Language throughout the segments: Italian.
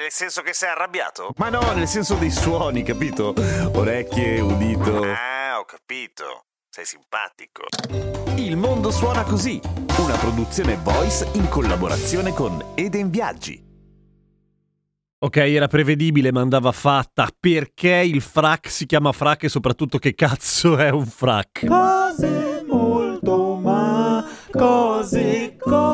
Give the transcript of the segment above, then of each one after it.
Nel senso che sei arrabbiato? Ma no, nel senso dei suoni, capito? Orecchie, udito. Ah, ho capito. Sei simpatico. Il mondo suona così, una produzione voice in collaborazione con Eden Viaggi. Ok, era prevedibile, ma andava fatta. Perché il frac si chiama frac e soprattutto che cazzo è un frac? Cose molto ma, cose, cose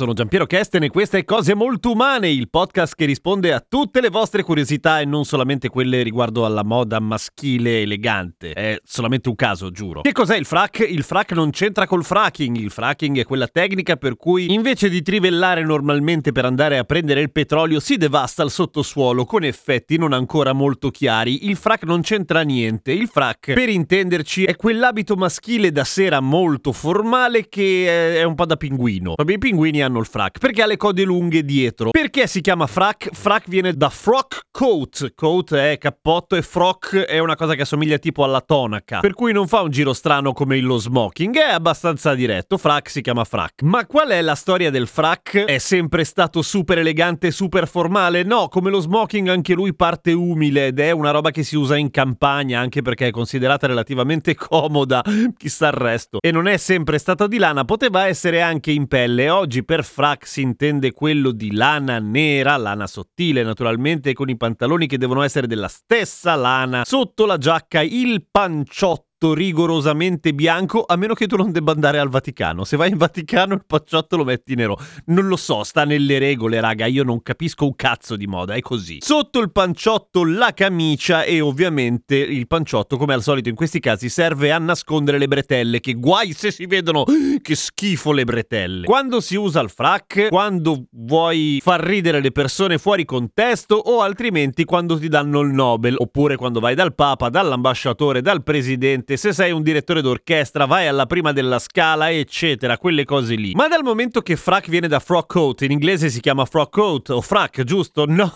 sono Giampiero Kesten e questa è Cose Molto Umane, il podcast che risponde a tutte le vostre curiosità e non solamente quelle riguardo alla moda maschile elegante. È solamente un caso, giuro. Che cos'è il frac? Il frac non c'entra col fracking. Il fracking è quella tecnica per cui invece di trivellare normalmente per andare a prendere il petrolio si devasta il sottosuolo con effetti non ancora molto chiari. Il frac non c'entra niente. Il frac, per intenderci, è quell'abito maschile da sera molto formale che è un po' da pinguino. Vabbè, i pinguini hanno il frac perché ha le code lunghe dietro. Perché si chiama frac? Frac viene da frock coat. Coat è cappotto e frock è una cosa che assomiglia tipo alla tonaca. Per cui non fa un giro strano come lo smoking, è abbastanza diretto. Frac si chiama frac. Ma qual è la storia del frac? È sempre stato super elegante super formale? No, come lo smoking anche lui parte umile ed è una roba che si usa in campagna anche perché è considerata relativamente comoda. Chissà il resto. E non è sempre stata di lana, poteva essere anche in pelle. Oggi per frac si intende quello di lana nera, lana sottile naturalmente, con i pantaloni che devono essere della stessa lana. Sotto la giacca il panciotto rigorosamente bianco a meno che tu non debba andare al Vaticano. Se vai in Vaticano il panciotto lo metti nero. Non lo so sta nelle regole raga io non capisco un cazzo di moda è così. Sotto il panciotto la camicia e ovviamente il panciotto come al solito in questi casi serve a nascondere le bretelle che guai se si vedono che schifo le bretelle. Quando si usa il frac quando vuoi far ridere le persone fuori contesto o altrimenti quando ti danno il Nobel oppure quando vai dal Papa dall'ambasciatore dal presidente se sei un direttore d'orchestra, vai alla prima della scala, eccetera, quelle cose lì. Ma dal momento che frac viene da frock coat, in inglese si chiama frock coat o frac, giusto? No,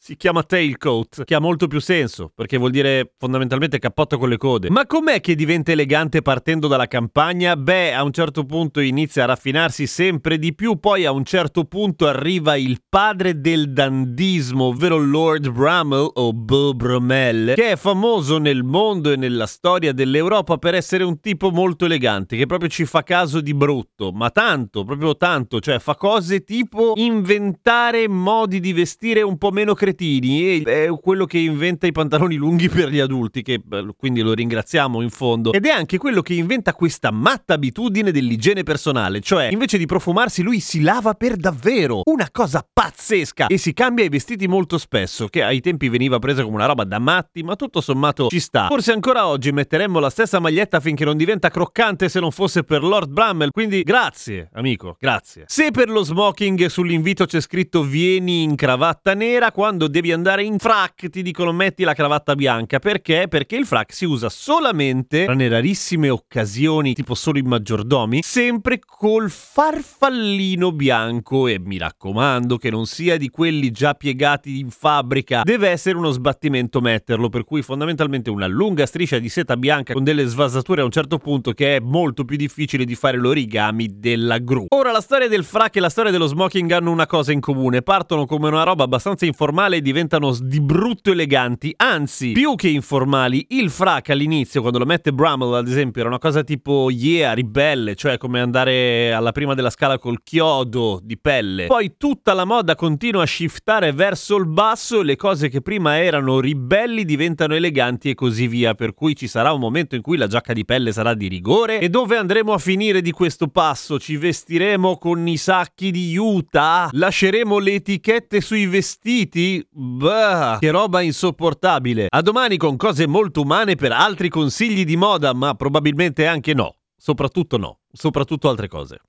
si chiama tailcoat, che ha molto più senso, perché vuol dire fondamentalmente cappotto con le code. Ma com'è che diventa elegante partendo dalla campagna? Beh, a un certo punto inizia a raffinarsi sempre di più, poi a un certo punto arriva il padre del dandismo, ovvero Lord Bramwell o Beau Brummel, che è famoso nel mondo e nella storia delle l'Europa per essere un tipo molto elegante, che proprio ci fa caso di brutto, ma tanto, proprio tanto, cioè fa cose tipo inventare modi di vestire un po' meno cretini, e è quello che inventa i pantaloni lunghi per gli adulti, che quindi lo ringraziamo in fondo, ed è anche quello che inventa questa matta abitudine dell'igiene personale, cioè invece di profumarsi lui si lava per davvero, una cosa pazzesca, e si cambia i vestiti molto spesso, che ai tempi veniva presa come una roba da matti, ma tutto sommato ci sta. Forse ancora oggi metteremmo la la stessa maglietta finché non diventa croccante se non fosse per Lord Bramwell. Quindi grazie, amico, grazie. Se per lo smoking sull'invito c'è scritto vieni in cravatta nera, quando devi andare in frac ti dicono metti la cravatta bianca. Perché? Perché il frac si usa solamente, tranne rarissime occasioni, tipo solo i maggiordomi, sempre col farfallino bianco. E mi raccomando che non sia di quelli già piegati in fabbrica. Deve essere uno sbattimento metterlo, per cui fondamentalmente una lunga striscia di seta bianca con delle svasature a un certo punto che è molto più difficile di fare l'origami della gru. Ora la storia del frac e la storia dello smoking hanno una cosa in comune, partono come una roba abbastanza informale e diventano di brutto eleganti, anzi più che informali, il frac all'inizio quando lo mette Brummel ad esempio era una cosa tipo yeah, ribelle, cioè come andare alla prima della scala col chiodo di pelle. Poi tutta la moda continua a shiftare verso il basso e le cose che prima erano ribelli diventano eleganti e così via, per cui ci sarà un momento momento in cui la giacca di pelle sarà di rigore? E dove andremo a finire di questo passo? Ci vestiremo con i sacchi di Utah? Lasceremo le etichette sui vestiti? Bah, che roba insopportabile. A domani con cose molto umane per altri consigli di moda, ma probabilmente anche no. Soprattutto no, soprattutto altre cose.